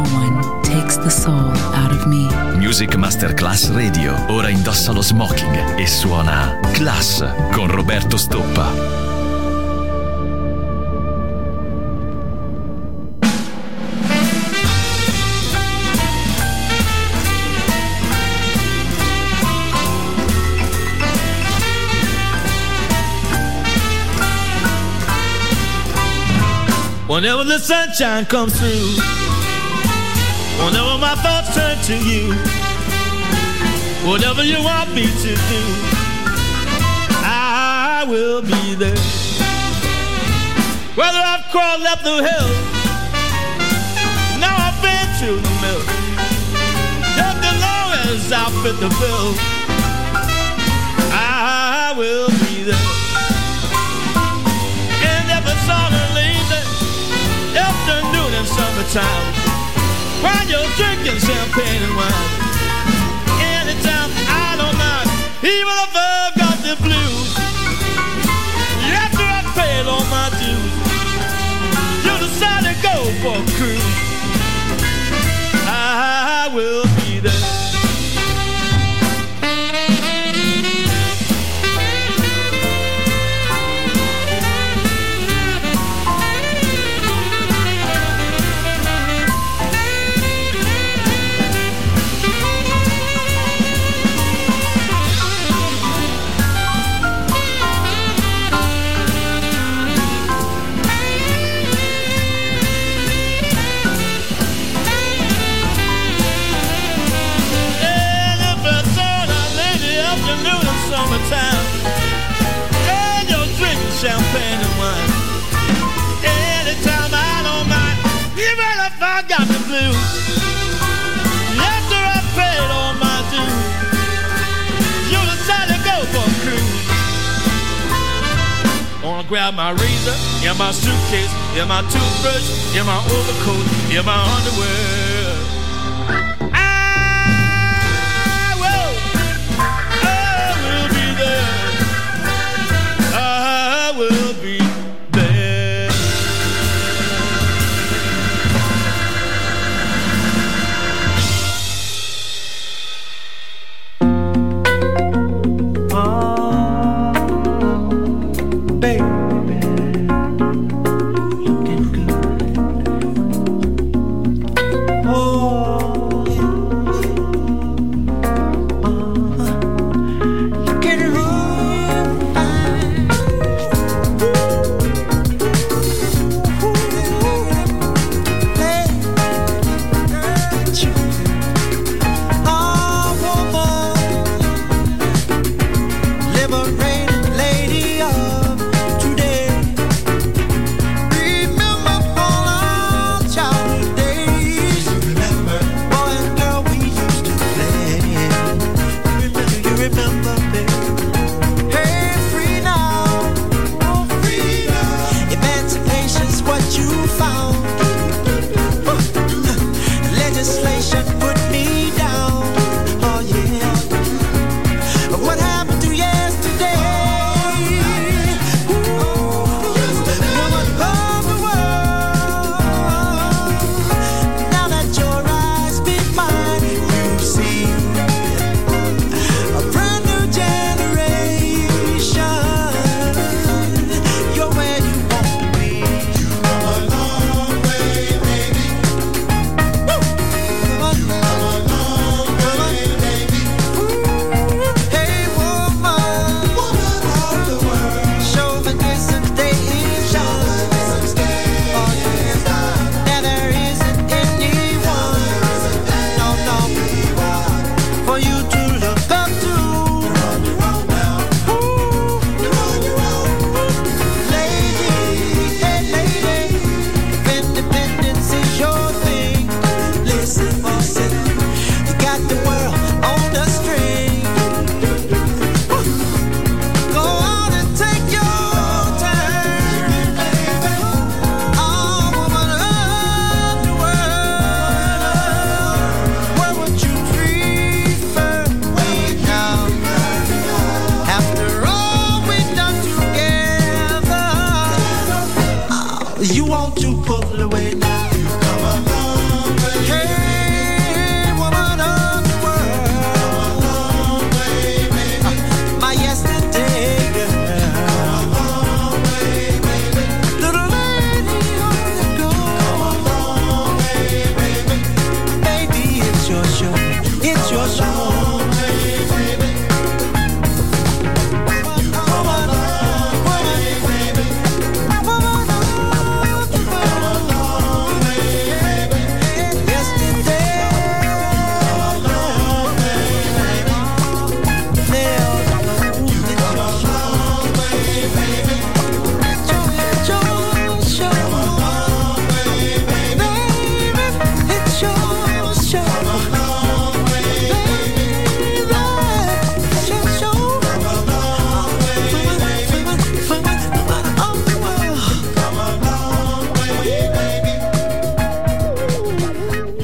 takes the soul out of me. Music Masterclass Radio. Ora indossa lo smoking e suona Class con Roberto Stoppa. Whenever the sunshine comes through, to you, whatever you want me to do, I will be there. Whether I've crawled up the hill, now I've been to the mill, just as long as I fit the bill, I will be there. And if it's on a lazy afternoon in summertime, while you're drinking champagne and wine, anytime I don't mind, even if I've got the blues, after I've paid all my dues, you decide to go for a cruise. I will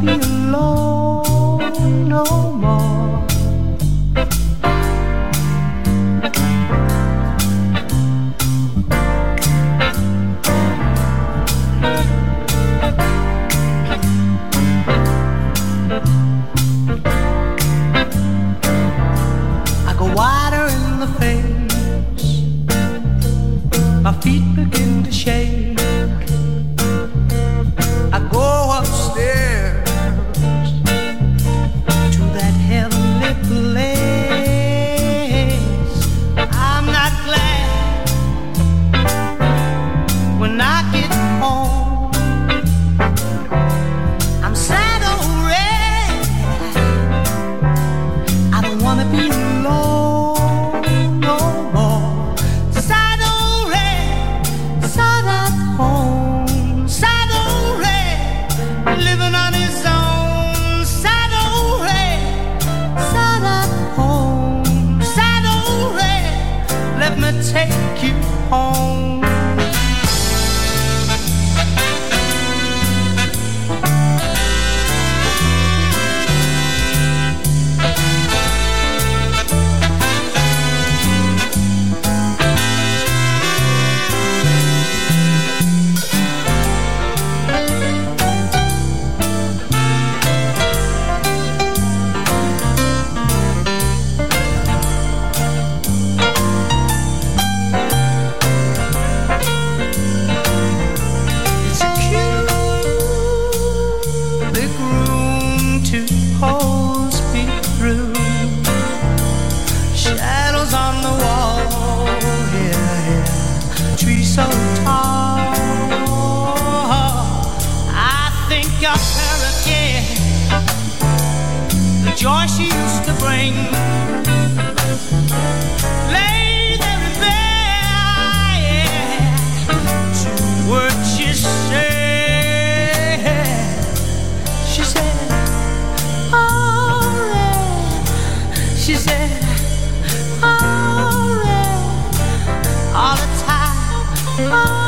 be alone. No. lost. The joy she used to bring. Lay there in bed, what. She said, alright. She said, alright. All the time.